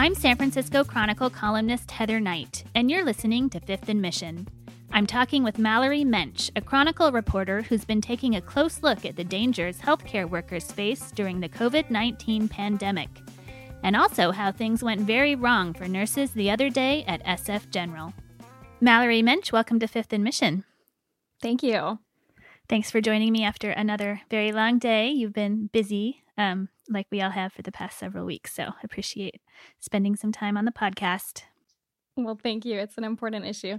I'm San Francisco Chronicle columnist Heather Knight, and you're listening to Fifth and Mission. I'm talking with Mallory Moench, a Chronicle reporter who's been taking a close look at the dangers healthcare workers face during the COVID 19 pandemic, and also how things went very wrong for nurses the other day at SF General. Mallory Moench, welcome to Fifth and Mission. Thank you. Thanks for joining me after another very long day. You've been busy, um, like we all have for the past several weeks. So appreciate spending some time on the podcast. Well, thank you. It's an important issue.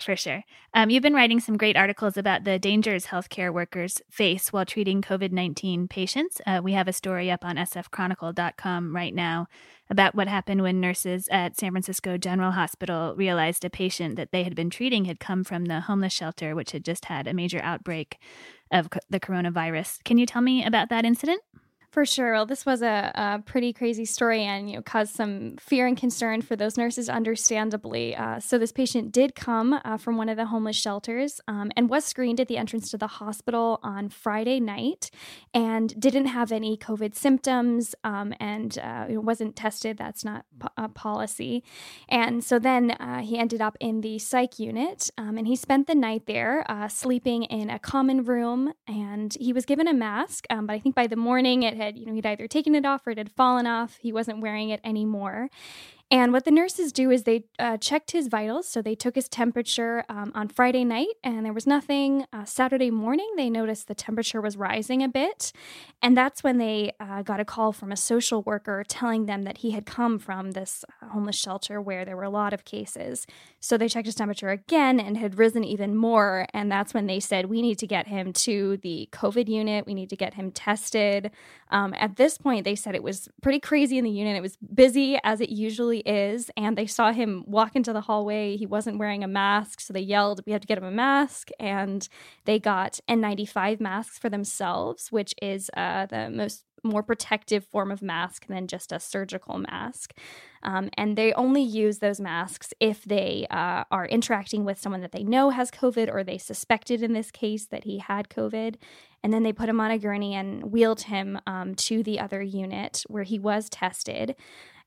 For sure. Um, you've been writing some great articles about the dangers healthcare workers face while treating COVID 19 patients. Uh, we have a story up on sfchronicle.com right now about what happened when nurses at San Francisco General Hospital realized a patient that they had been treating had come from the homeless shelter, which had just had a major outbreak of the coronavirus. Can you tell me about that incident? For sure. Well, this was a, a, pretty crazy story and you know caused some fear and concern for those nurses, understandably. Uh, so this patient did come uh, from one of the homeless shelters um, and was screened at the entrance to the hospital on Friday night, and didn't have any COVID symptoms um, and uh, wasn't tested. That's not a policy. And so then uh, he ended up in the psych unit, um, and he spent the night there, uh, sleeping in a common room, and he was given a mask. Um, but I think by the morning it had, you know, he'd either taken it off or it had fallen off. He wasn't wearing it anymore. And what the nurses do is they uh, checked his vitals. So they took his temperature um, on Friday night and there was nothing. Uh, Saturday morning, they noticed the temperature was rising a bit. And that's when they uh, got a call from a social worker telling them that he had come from this uh, homeless shelter where there were a lot of cases. So they checked his temperature again and had risen even more. And that's when they said, We need to get him to the COVID unit. We need to get him tested. Um, at this point, they said it was pretty crazy in the unit. It was busy as it usually is. And they saw him walk into the hallway. He wasn't wearing a mask. So they yelled, We have to get him a mask. And they got N95 masks for themselves, which is uh, the most more protective form of mask than just a surgical mask. Um, and they only use those masks if they uh, are interacting with someone that they know has COVID or they suspected in this case that he had COVID. And then they put him on a gurney and wheeled him um, to the other unit where he was tested.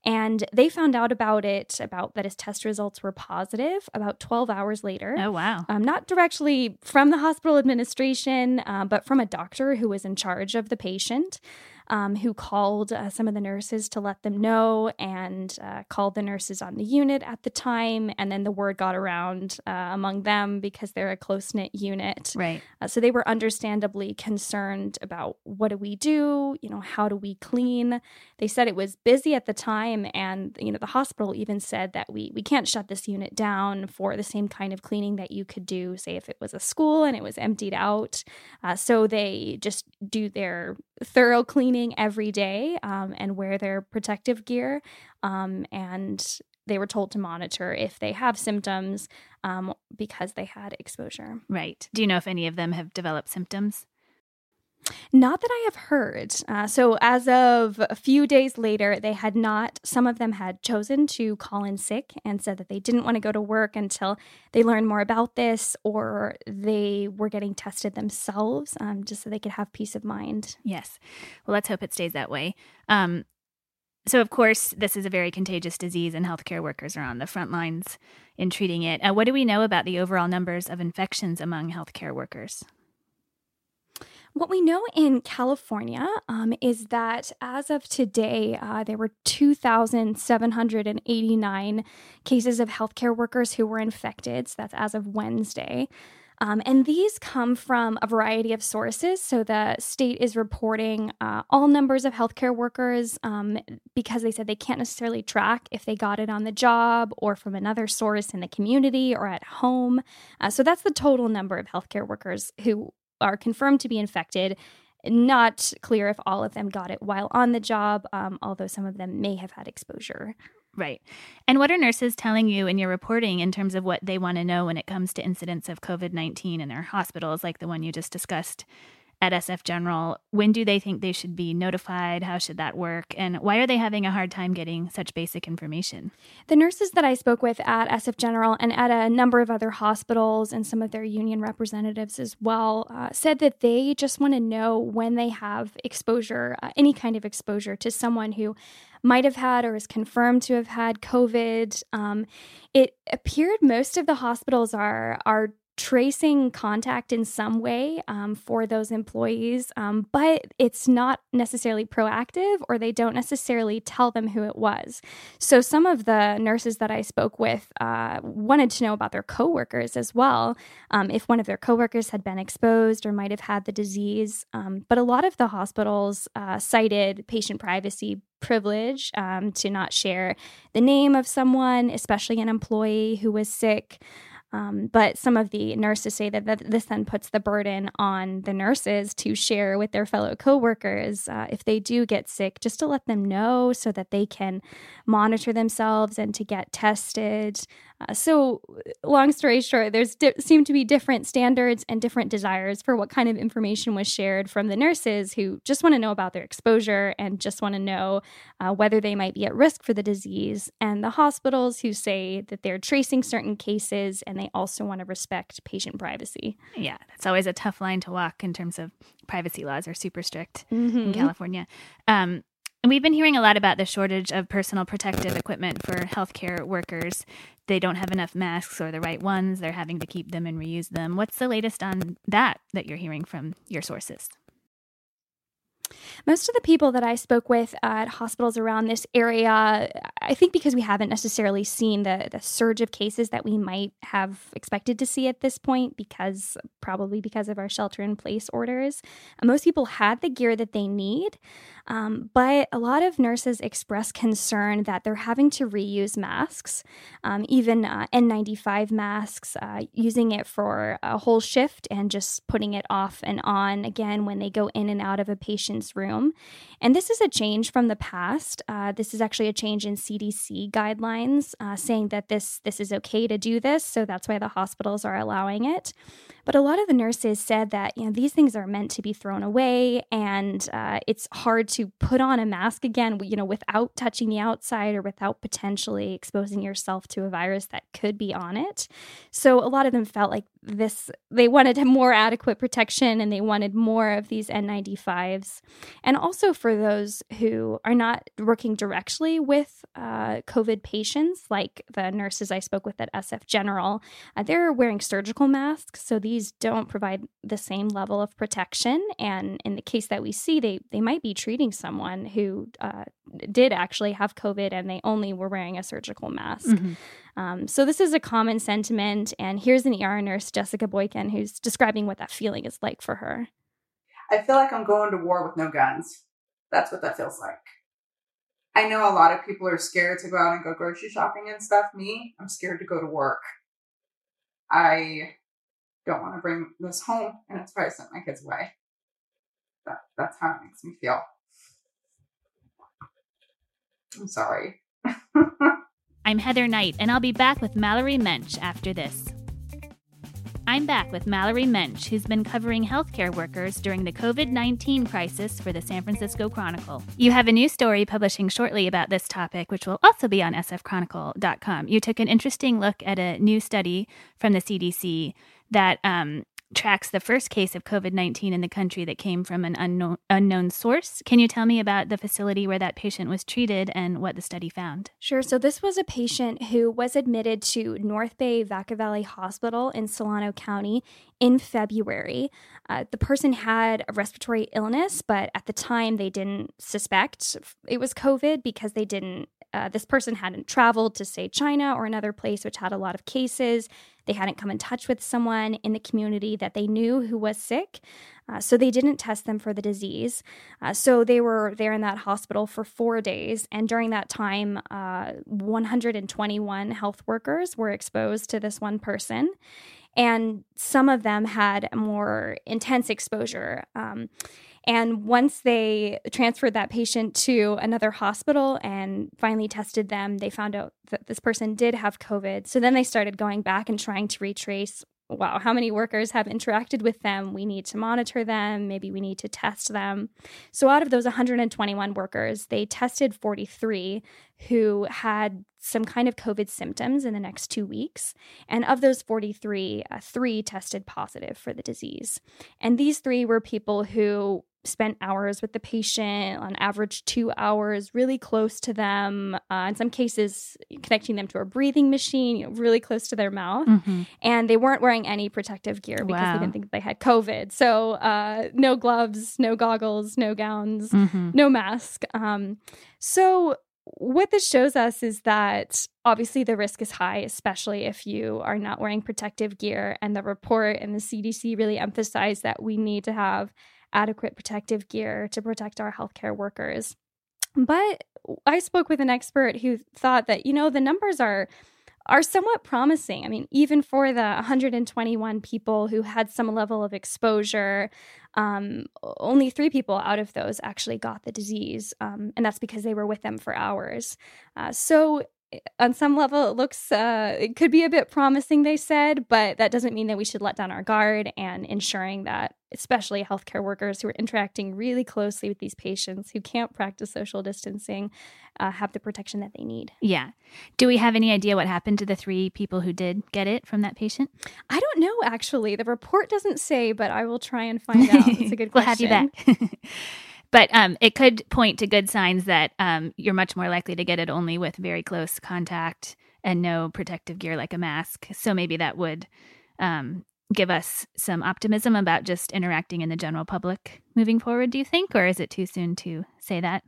And they found out about it, about that his test results were positive about 12 hours later. Oh, wow. Um, not directly from the hospital administration, uh, but from a doctor who was in charge of the patient um, who called uh, some of the nurses to let them know and uh, called the nurses on the unit at the time. And then the word got around uh, among them because they're a close knit unit. Right. Uh, so they were understandably concerned about what do we do? You know, how do we clean? They said it was busy at the time. And, you know, the hospital even said that we, we can't shut this unit down for the same kind of cleaning that you could do, say, if it was a school and it was emptied out. Uh, so they just do their thorough cleaning every day um, and wear their protective gear. Um, and they were told to monitor if they have symptoms um, because they had exposure. Right. Do you know if any of them have developed symptoms? Not that I have heard. Uh, so, as of a few days later, they had not, some of them had chosen to call in sick and said that they didn't want to go to work until they learned more about this or they were getting tested themselves um, just so they could have peace of mind. Yes. Well, let's hope it stays that way. Um, so, of course, this is a very contagious disease, and healthcare workers are on the front lines in treating it. Uh, what do we know about the overall numbers of infections among healthcare workers? What we know in California um, is that as of today, uh, there were 2,789 cases of healthcare workers who were infected. So that's as of Wednesday. Um, and these come from a variety of sources. So the state is reporting uh, all numbers of healthcare workers um, because they said they can't necessarily track if they got it on the job or from another source in the community or at home. Uh, so that's the total number of healthcare workers who are confirmed to be infected. Not clear if all of them got it while on the job, um, although some of them may have had exposure. Right. And what are nurses telling you in your reporting in terms of what they want to know when it comes to incidents of COVID 19 in their hospitals, like the one you just discussed? At SF General. When do they think they should be notified? How should that work? And why are they having a hard time getting such basic information? The nurses that I spoke with at SF General and at a number of other hospitals and some of their union representatives as well uh, said that they just want to know when they have exposure, uh, any kind of exposure to someone who might have had or is confirmed to have had COVID. Um, it appeared most of the hospitals are are tracing contact in some way um, for those employees, um, but it's not necessarily proactive or they don't necessarily tell them who it was. So some of the nurses that I spoke with uh, wanted to know about their coworkers as well, um, if one of their coworkers had been exposed or might have had the disease. Um, but a lot of the hospitals uh, cited patient privacy privilege um, to not share the name of someone, especially an employee who was sick. Um, but some of the nurses say that, that this then puts the burden on the nurses to share with their fellow coworkers uh, if they do get sick, just to let them know so that they can monitor themselves and to get tested. Uh, so, long story short, there's di- seem to be different standards and different desires for what kind of information was shared from the nurses who just want to know about their exposure and just want to know uh, whether they might be at risk for the disease, and the hospitals who say that they're tracing certain cases and they also want to respect patient privacy. Yeah, that's always a tough line to walk in terms of privacy laws are super strict mm-hmm. in California. Um, and we've been hearing a lot about the shortage of personal protective equipment for healthcare workers. They don't have enough masks or the right ones. They're having to keep them and reuse them. What's the latest on that that you're hearing from your sources? Most of the people that I spoke with at hospitals around this area, I think because we haven't necessarily seen the, the surge of cases that we might have expected to see at this point, because probably because of our shelter in place orders, most people had the gear that they need. Um, but a lot of nurses express concern that they're having to reuse masks, um, even uh, N95 masks, uh, using it for a whole shift and just putting it off and on again when they go in and out of a patient's room. And this is a change from the past. Uh, this is actually a change in CDC guidelines uh, saying that this this is okay to do this, so that's why the hospitals are allowing it. But a lot of the nurses said that you know these things are meant to be thrown away, and uh, it's hard to put on a mask again, you know, without touching the outside or without potentially exposing yourself to a virus that could be on it. So a lot of them felt like this they wanted more adequate protection and they wanted more of these N95s. And also for those who are not working directly with uh, COVID patients, like the nurses I spoke with at SF General, uh, they're wearing surgical masks. So these don't provide the same level of protection. And in the case that we see, they, they might be treating someone who uh, did actually have COVID and they only were wearing a surgical mask. Mm-hmm. Um, so this is a common sentiment. And here's an ER nurse, Jessica Boykin, who's describing what that feeling is like for her. I feel like I'm going to war with no guns. That's what that feels like. I know a lot of people are scared to go out and go grocery shopping and stuff. Me, I'm scared to go to work. I don't want to bring this home, and it's I sent my kids away. That, that's how it makes me feel. I'm sorry. I'm Heather Knight, and I'll be back with Mallory Moench after this. I'm back with Mallory Moench, who's been covering healthcare workers during the COVID 19 crisis for the San Francisco Chronicle. You have a new story publishing shortly about this topic, which will also be on sfchronicle.com. You took an interesting look at a new study from the CDC that um, tracks the first case of COVID 19 in the country that came from an unknown, unknown source. Can you tell me about the facility where that patient was treated and what the study found? Sure. So, this was a patient who was admitted to North Bay Vaca Valley Hospital in Solano County in February. Uh, the person had a respiratory illness, but at the time they didn't suspect it was COVID because they didn't uh, this person hadn't traveled to, say, China or another place which had a lot of cases. They hadn't come in touch with someone in the community that they knew who was sick. Uh, so they didn't test them for the disease. Uh, so they were there in that hospital for four days. And during that time, uh, 121 health workers were exposed to this one person. And some of them had more intense exposure. Um, and once they transferred that patient to another hospital and finally tested them, they found out that this person did have COVID. So then they started going back and trying to retrace wow, how many workers have interacted with them? We need to monitor them. Maybe we need to test them. So, out of those 121 workers, they tested 43 who had some kind of COVID symptoms in the next two weeks. And of those 43, uh, three tested positive for the disease. And these three were people who spent hours with the patient, on average, two hours, really close to them. Uh, in some cases, connecting them to a breathing machine, you know, really close to their mouth. Mm-hmm. And they weren't wearing any protective gear because wow. they didn't think they had COVID. So, uh, no gloves, no goggles, no gowns, mm-hmm. no mask. Um, so, what this shows us is that obviously the risk is high, especially if you are not wearing protective gear. And the report and the CDC really emphasize that we need to have adequate protective gear to protect our healthcare workers. But I spoke with an expert who thought that, you know, the numbers are are somewhat promising. I mean, even for the 121 people who had some level of exposure, um, only three people out of those actually got the disease. Um, and that's because they were with them for hours. Uh, so on some level it looks uh, it could be a bit promising they said but that doesn't mean that we should let down our guard and ensuring that especially healthcare workers who are interacting really closely with these patients who can't practice social distancing uh, have the protection that they need. Yeah. Do we have any idea what happened to the three people who did get it from that patient? I don't know actually. The report doesn't say but i will try and find out. It's a good question we'll have you back But um, it could point to good signs that um, you're much more likely to get it only with very close contact and no protective gear like a mask. So maybe that would um, give us some optimism about just interacting in the general public moving forward, do you think? Or is it too soon to say that?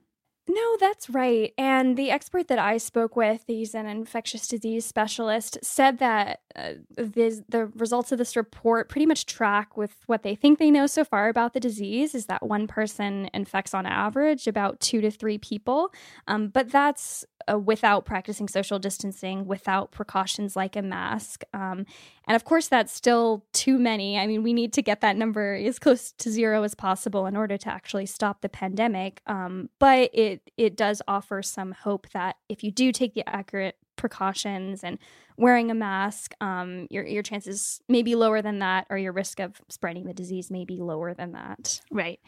No, that's right. And the expert that I spoke with, he's an infectious disease specialist, said that uh, the results of this report pretty much track with what they think they know so far about the disease is that one person infects on average about two to three people. Um, but that's uh, without practicing social distancing, without precautions like a mask. Um, and of course, that's still too many. I mean, we need to get that number as close to zero as possible in order to actually stop the pandemic. Um, but it it does offer some hope that if you do take the accurate precautions and wearing a mask, um, your your chances may be lower than that, or your risk of spreading the disease may be lower than that. Right.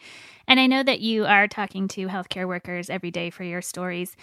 And I know that you are talking to healthcare workers every day for your stories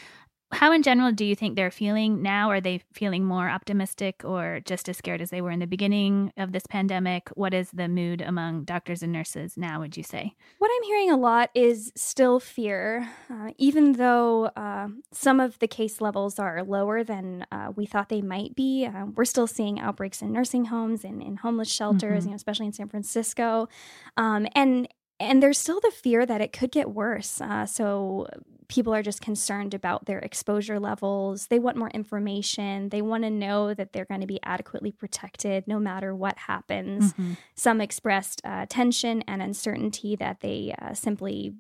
how in general do you think they're feeling now? Are they feeling more optimistic or just as scared as they were in the beginning of this pandemic? What is the mood among doctors and nurses now, would you say? What I'm hearing a lot is still fear. Uh, even though uh, some of the case levels are lower than uh, we thought they might be, uh, we're still seeing outbreaks in nursing homes and in homeless shelters, mm-hmm. you know, especially in San Francisco. Um, and and there's still the fear that it could get worse. Uh, so people are just concerned about their exposure levels. They want more information. They want to know that they're going to be adequately protected no matter what happens. Mm-hmm. Some expressed uh, tension and uncertainty that they uh, simply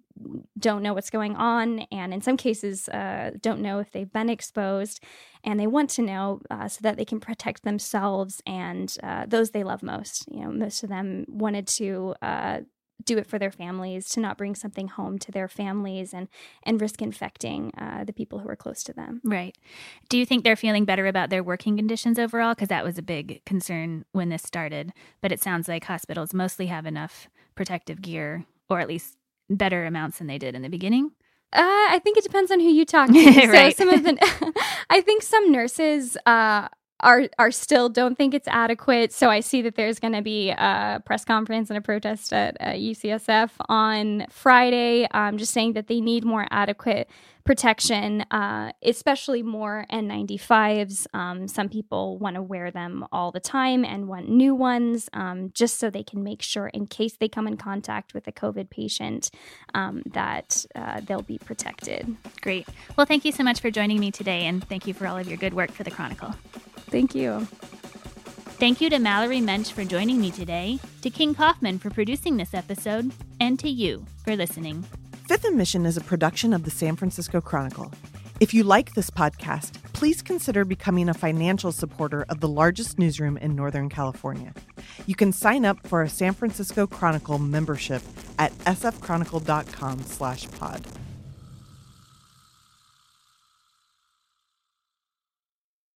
don't know what's going on, and in some cases, uh, don't know if they've been exposed. And they want to know uh, so that they can protect themselves and uh, those they love most. You know, most of them wanted to uh, do it for their families to not bring something home to their families and and risk infecting uh, the people who are close to them. Right. Do you think they're feeling better about their working conditions overall? Because that was a big concern when this started. But it sounds like hospitals mostly have enough protective gear or at least better amounts than they did in the beginning. Uh, I think it depends on who you talk to. so some of the, I think some nurses uh, are are still don't think it's adequate. So I see that there's going to be a press conference and a protest at uh, UCSF on Friday. Um, just saying that they need more adequate protection, uh, especially more N95s. Um, some people want to wear them all the time and want new ones, um, just so they can make sure, in case they come in contact with a COVID patient, um, that uh, they'll be protected. Great. Well, thank you so much for joining me today, and thank you for all of your good work for the Chronicle. Thank you. Thank you to Mallory Moench for joining me today, to King Kaufman for producing this episode, and to you for listening. Fifth and Mission is a production of the San Francisco Chronicle. If you like this podcast, please consider becoming a financial supporter of the largest newsroom in Northern California. You can sign up for a San Francisco Chronicle membership at sfchronicle.com/pod.